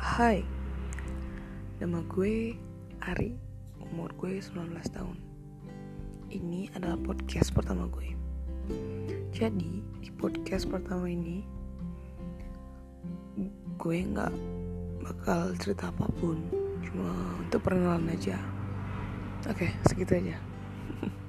Hai. Nama gue Ari Umur gue 19 tahun. Ini adalah podcast pertama gue. Jadi di podcast pertama ini Gue gak bakal cerita apa pun. Cuma untuk perkenalan aja. Oke segitu aja.